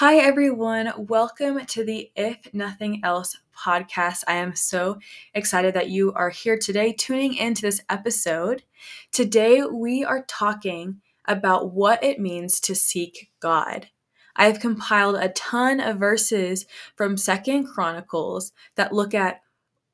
Hi, everyone. Welcome to the If Nothing Else podcast. I am so excited that you are here today, tuning into this episode. Today, we are talking about what it means to seek God. I have compiled a ton of verses from Second Chronicles that look at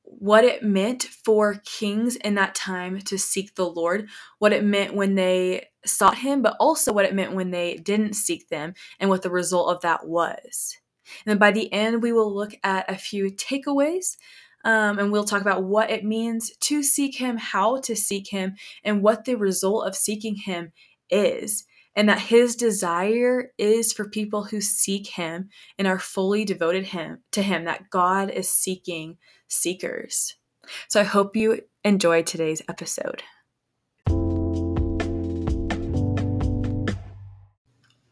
what it meant for kings in that time to seek the Lord, what it meant when they sought Him, but also what it meant when they didn't seek them and what the result of that was. And then by the end, we will look at a few takeaways um, and we'll talk about what it means to seek Him, how to seek Him, and what the result of seeking Him is. And that His desire is for people who seek Him and are fully devoted him, to Him, that God is seeking seekers. So I hope you enjoy today's episode.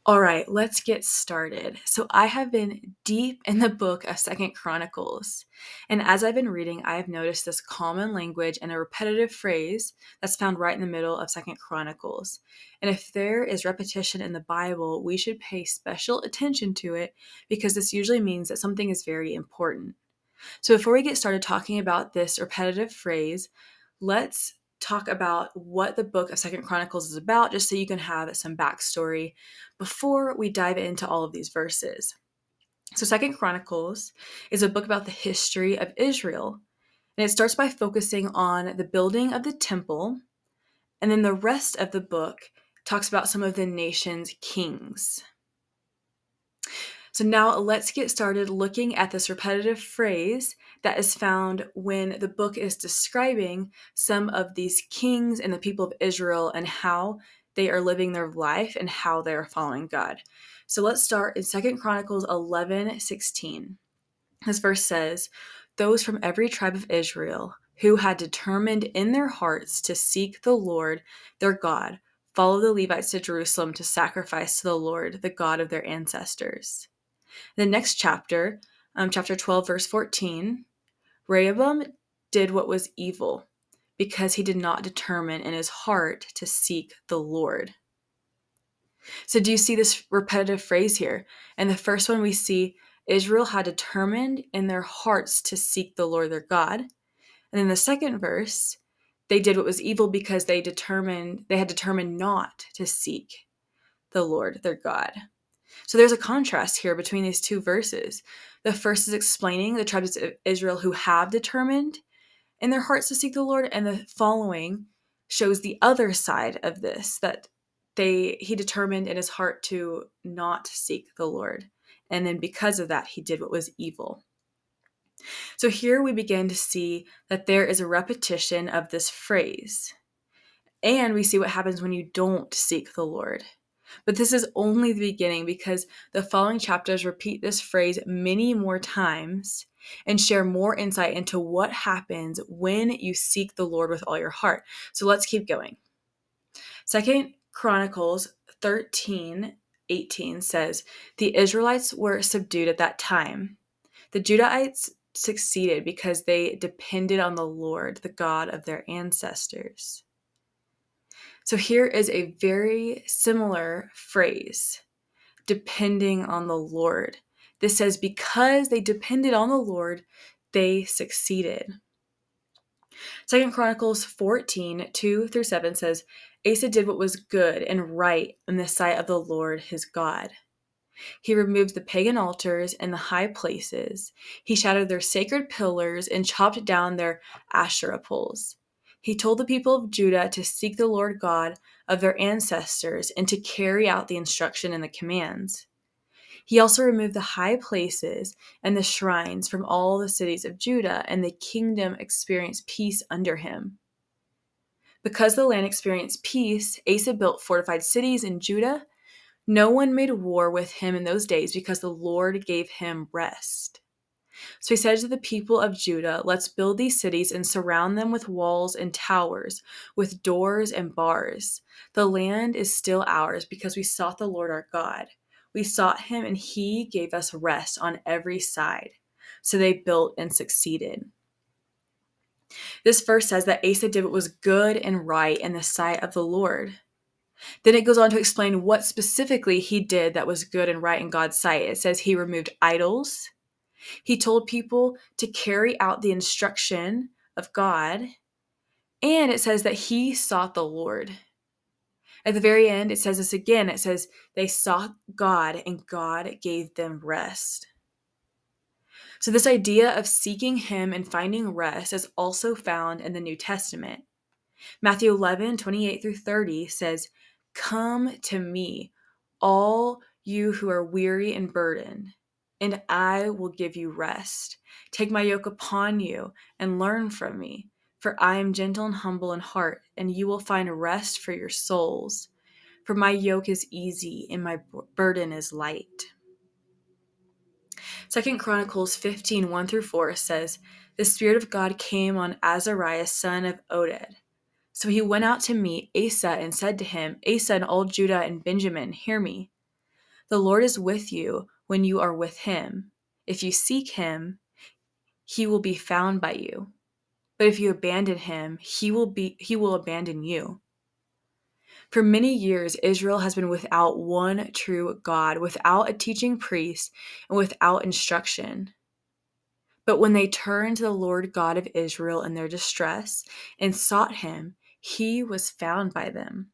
All right, let's get started. So I have been deep in the book of Second Chronicles, and as I've been reading, I have noticed this common language and a repetitive phrase that's found right in the middle of Second Chronicles. And if there is repetition in the Bible, we should pay special attention to it because this usually means that something is very important. So before we get started talking about this repetitive phrase, let's talk about what the book of Second Chronicles is about, just so you can have some backstory before we dive into all of these verses. So Second Chronicles is a book about the history of Israel, and it starts by focusing on the building of the temple, and then the rest of the book talks about some of the nation's kings. So now let's get started looking at this repetitive phrase that is found when the book is describing some of these kings and the people of Israel and how they are living their life and how they are following God. So let's start in Second Chronicles 11 16. This verse says, Those from every tribe of Israel who had determined in their hearts to seek the Lord their God follow the Levites to Jerusalem to sacrifice to the Lord, the God of their ancestors. The next chapter, um, chapter 12, verse 14, Rehoboam did what was evil because he did not determine in his heart to seek the Lord. So, do you see this repetitive phrase here? And the first one we see Israel had determined in their hearts to seek the Lord their God. And in the second verse, they did what was evil because they determined they had determined not to seek the Lord their God. So there's a contrast here between these two verses. The first is explaining the tribes of Israel who have determined in their hearts to seek the Lord, and the following shows the other side of this that they he determined in his heart to not seek the Lord. And then because of that, he did what was evil. So here we begin to see that there is a repetition of this phrase. And we see what happens when you don't seek the Lord. But this is only the beginning because the following chapters repeat this phrase many more times and share more insight into what happens when you seek the Lord with all your heart. So let's keep going. Second Chronicles 13 18 says, The Israelites were subdued at that time. The Judahites succeeded because they depended on the Lord, the God of their ancestors. So here is a very similar phrase depending on the Lord. This says, because they depended on the Lord, they succeeded. Second Chronicles 14, 2 through 7 says, Asa did what was good and right in the sight of the Lord his God. He removed the pagan altars and the high places. He shattered their sacred pillars and chopped down their Asherah poles. He told the people of Judah to seek the Lord God of their ancestors and to carry out the instruction and the commands. He also removed the high places and the shrines from all the cities of Judah, and the kingdom experienced peace under him. Because the land experienced peace, Asa built fortified cities in Judah. No one made war with him in those days because the Lord gave him rest. So he said to the people of Judah, Let's build these cities and surround them with walls and towers, with doors and bars. The land is still ours because we sought the Lord our God. We sought him and he gave us rest on every side. So they built and succeeded. This verse says that Asa did what was good and right in the sight of the Lord. Then it goes on to explain what specifically he did that was good and right in God's sight. It says he removed idols. He told people to carry out the instruction of God. And it says that he sought the Lord. At the very end, it says this again. It says, they sought God and God gave them rest. So, this idea of seeking Him and finding rest is also found in the New Testament. Matthew 11, 28 through 30 says, Come to me, all you who are weary and burdened, and I will give you rest. Take my yoke upon you and learn from me, for I am gentle and humble in heart, and you will find rest for your souls. For my yoke is easy and my burden is light. Second Chronicles 15, 1 through 4 says, The Spirit of God came on Azariah, son of Oded so he went out to meet Asa and said to him, Asa and all Judah and Benjamin, hear me. The Lord is with you when you are with him. If you seek him, he will be found by you. But if you abandon him, he will be he will abandon you. For many years Israel has been without one true God, without a teaching priest, and without instruction. But when they turned to the Lord God of Israel in their distress and sought him, he was found by them.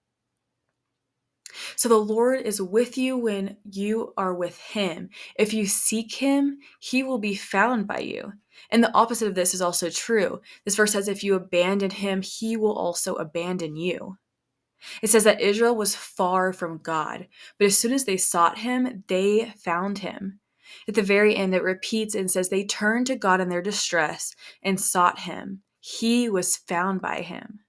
So the Lord is with you when you are with him. If you seek him, he will be found by you. And the opposite of this is also true. This verse says, if you abandon him, he will also abandon you. It says that Israel was far from God, but as soon as they sought him, they found him. At the very end, it repeats and says, they turned to God in their distress and sought him. He was found by him.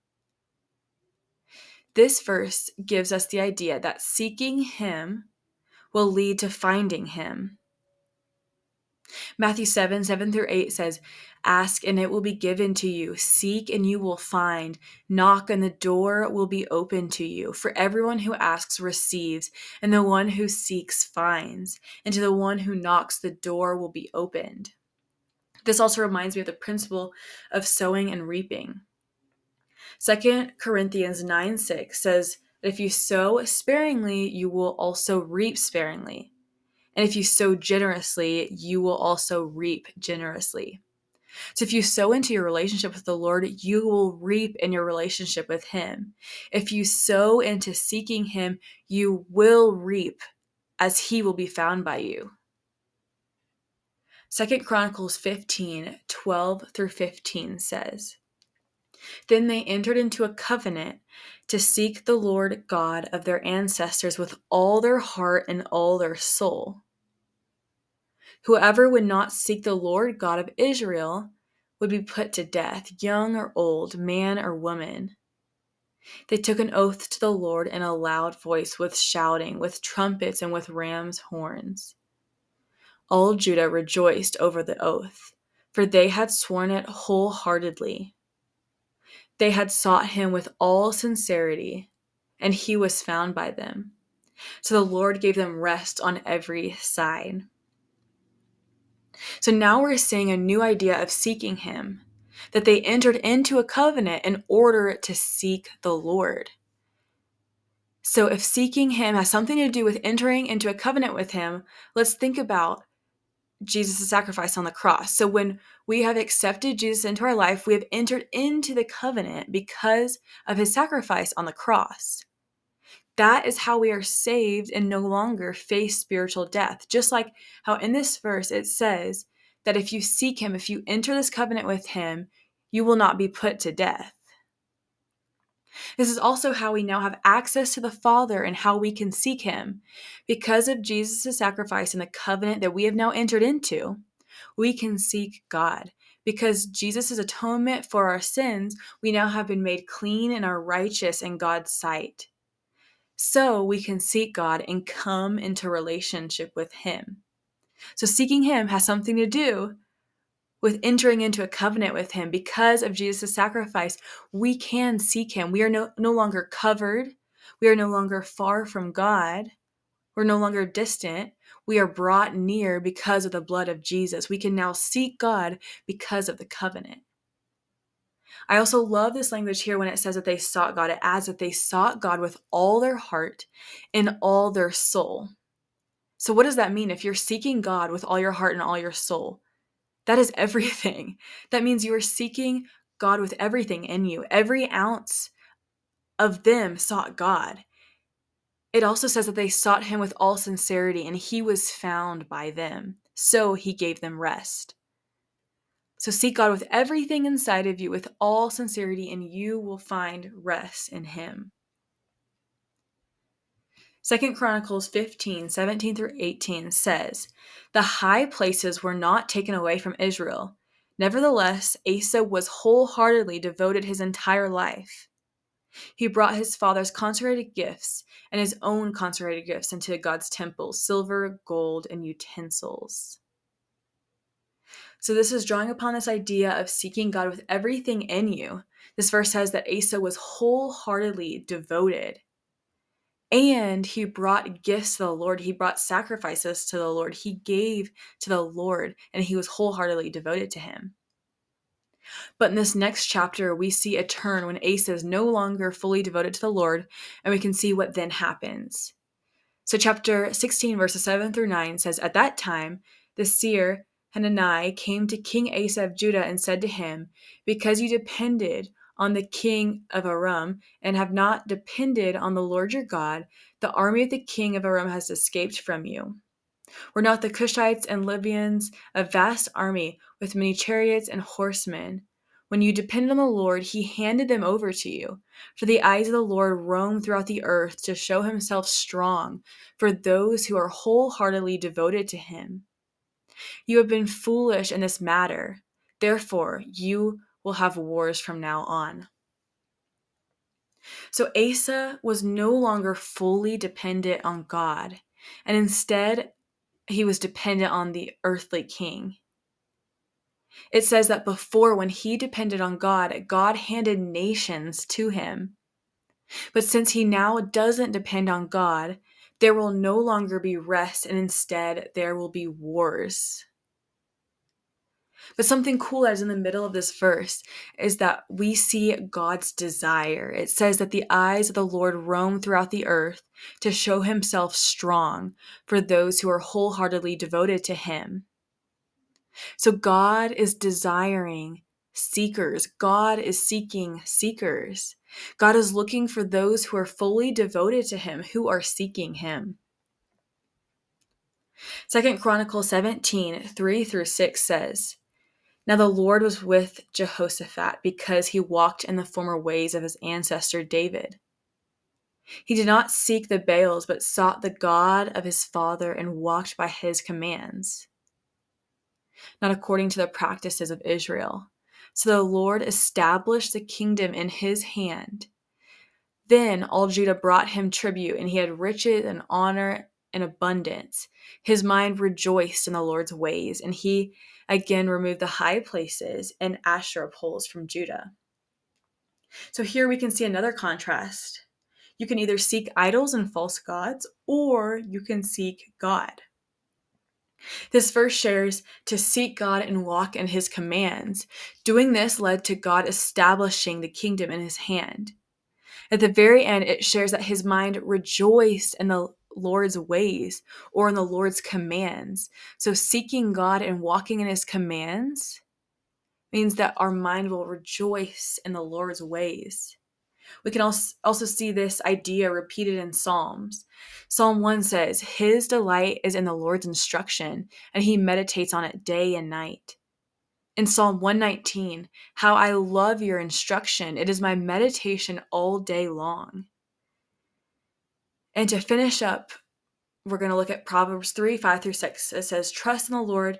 This verse gives us the idea that seeking Him will lead to finding Him. Matthew 7 7 through 8 says, Ask and it will be given to you. Seek and you will find. Knock and the door will be open to you. For everyone who asks receives, and the one who seeks finds. And to the one who knocks, the door will be opened. This also reminds me of the principle of sowing and reaping. Second Corinthians 9 6 says that if you sow sparingly, you will also reap sparingly. And if you sow generously, you will also reap generously. So if you sow into your relationship with the Lord, you will reap in your relationship with Him. If you sow into seeking Him, you will reap as He will be found by you. Second Chronicles 15 12 through 15 says, then they entered into a covenant to seek the Lord God of their ancestors with all their heart and all their soul. Whoever would not seek the Lord God of Israel would be put to death, young or old, man or woman. They took an oath to the Lord in a loud voice, with shouting, with trumpets, and with ram's horns. All Judah rejoiced over the oath, for they had sworn it wholeheartedly. They had sought him with all sincerity, and he was found by them. So the Lord gave them rest on every side. So now we're seeing a new idea of seeking him, that they entered into a covenant in order to seek the Lord. So if seeking him has something to do with entering into a covenant with him, let's think about Jesus' sacrifice on the cross. So when we have accepted Jesus into our life, we have entered into the covenant because of his sacrifice on the cross. That is how we are saved and no longer face spiritual death. Just like how in this verse it says that if you seek him, if you enter this covenant with him, you will not be put to death. This is also how we now have access to the Father and how we can seek Him. Because of Jesus' sacrifice and the covenant that we have now entered into, we can seek God. Because Jesus' atonement for our sins, we now have been made clean and are righteous in God's sight. So we can seek God and come into relationship with Him. So seeking Him has something to do with entering into a covenant with him because of Jesus' sacrifice, we can seek him. We are no, no longer covered. We are no longer far from God. We're no longer distant. We are brought near because of the blood of Jesus. We can now seek God because of the covenant. I also love this language here when it says that they sought God. It adds that they sought God with all their heart and all their soul. So, what does that mean? If you're seeking God with all your heart and all your soul, that is everything. That means you are seeking God with everything in you. Every ounce of them sought God. It also says that they sought him with all sincerity, and he was found by them. So he gave them rest. So seek God with everything inside of you with all sincerity, and you will find rest in him. Second Chronicles 15, 17 through 18 says, The high places were not taken away from Israel. Nevertheless, Asa was wholeheartedly devoted his entire life. He brought his father's consecrated gifts and his own consecrated gifts into God's temple silver, gold, and utensils. So, this is drawing upon this idea of seeking God with everything in you. This verse says that Asa was wholeheartedly devoted. And he brought gifts to the Lord. He brought sacrifices to the Lord. He gave to the Lord, and he was wholeheartedly devoted to him. But in this next chapter, we see a turn when Asa is no longer fully devoted to the Lord, and we can see what then happens. So, chapter 16, verses 7 through 9 says, At that time, the seer Hanani came to King Asa of Judah and said to him, Because you depended on the king of Aram and have not depended on the Lord your God, the army of the king of Aram has escaped from you. Were not the Cushites and Libyans a vast army with many chariots and horsemen? When you depended on the Lord, he handed them over to you. For the eyes of the Lord roam throughout the earth to show himself strong for those who are wholeheartedly devoted to him. You have been foolish in this matter. Therefore, you will have wars from now on. So Asa was no longer fully dependent on God, and instead, he was dependent on the earthly king. It says that before, when he depended on God, God handed nations to him. But since he now doesn't depend on God, there will no longer be rest, and instead there will be wars. But something cool that is in the middle of this verse is that we see God's desire. It says that the eyes of the Lord roam throughout the earth to show himself strong for those who are wholeheartedly devoted to him. So God is desiring seekers, God is seeking seekers. God is looking for those who are fully devoted to him, who are seeking him. Second Chronicles 17, 3 through 6 says, Now the Lord was with Jehoshaphat because he walked in the former ways of his ancestor David. He did not seek the Baals, but sought the God of his father and walked by his commands, not according to the practices of Israel so the Lord established the kingdom in his hand. Then all Judah brought him tribute, and he had riches and honor and abundance. His mind rejoiced in the Lord's ways, and he again removed the high places and Asherah poles from Judah. So here we can see another contrast. You can either seek idols and false gods, or you can seek God. This verse shares to seek God and walk in his commands. Doing this led to God establishing the kingdom in his hand. At the very end, it shares that his mind rejoiced in the Lord's ways or in the Lord's commands. So, seeking God and walking in his commands means that our mind will rejoice in the Lord's ways. We can also see this idea repeated in Psalms. Psalm 1 says, His delight is in the Lord's instruction, and he meditates on it day and night. In Psalm 119, How I love your instruction. It is my meditation all day long. And to finish up, we're going to look at Proverbs 3 5 through 6. It says, Trust in the Lord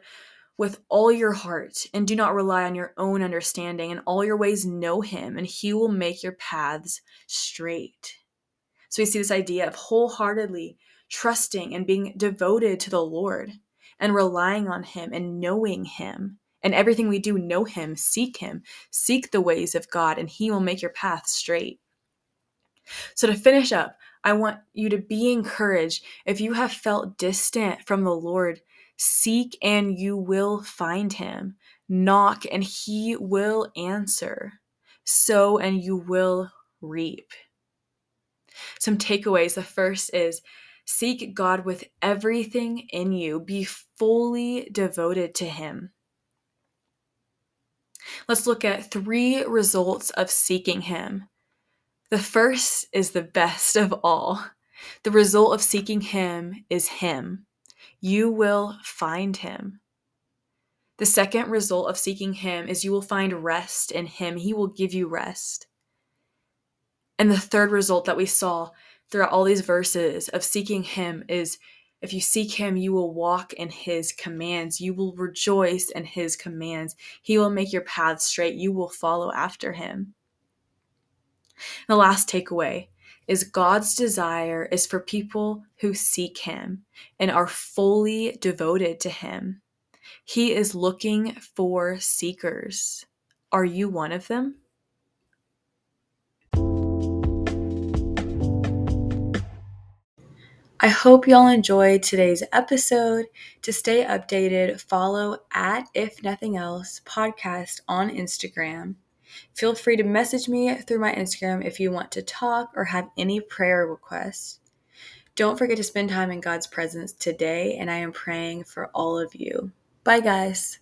with all your heart and do not rely on your own understanding. In all your ways, know him, and he will make your paths straight. So we see this idea of wholeheartedly trusting and being devoted to the Lord and relying on him and knowing him. And everything we do, know him, seek him, seek the ways of God, and he will make your path straight. So, to finish up, I want you to be encouraged if you have felt distant from the Lord Seek and you will find him. Knock and he will answer. sow and you will reap. Some takeaways. The first is seek God with everything in you, be fully devoted to Him. Let's look at three results of seeking Him. The first is the best of all. The result of seeking Him is Him. You will find Him. The second result of seeking Him is you will find rest in Him. He will give you rest. And the third result that we saw throughout all these verses of seeking Him is if you seek Him, you will walk in His commands. You will rejoice in His commands. He will make your path straight. You will follow after Him. The last takeaway is God's desire is for people who seek Him and are fully devoted to Him. He is looking for seekers. Are you one of them? I hope y'all enjoyed today's episode. To stay updated, follow at If Nothing Else podcast on Instagram. Feel free to message me through my Instagram if you want to talk or have any prayer requests. Don't forget to spend time in God's presence today, and I am praying for all of you. Bye, guys.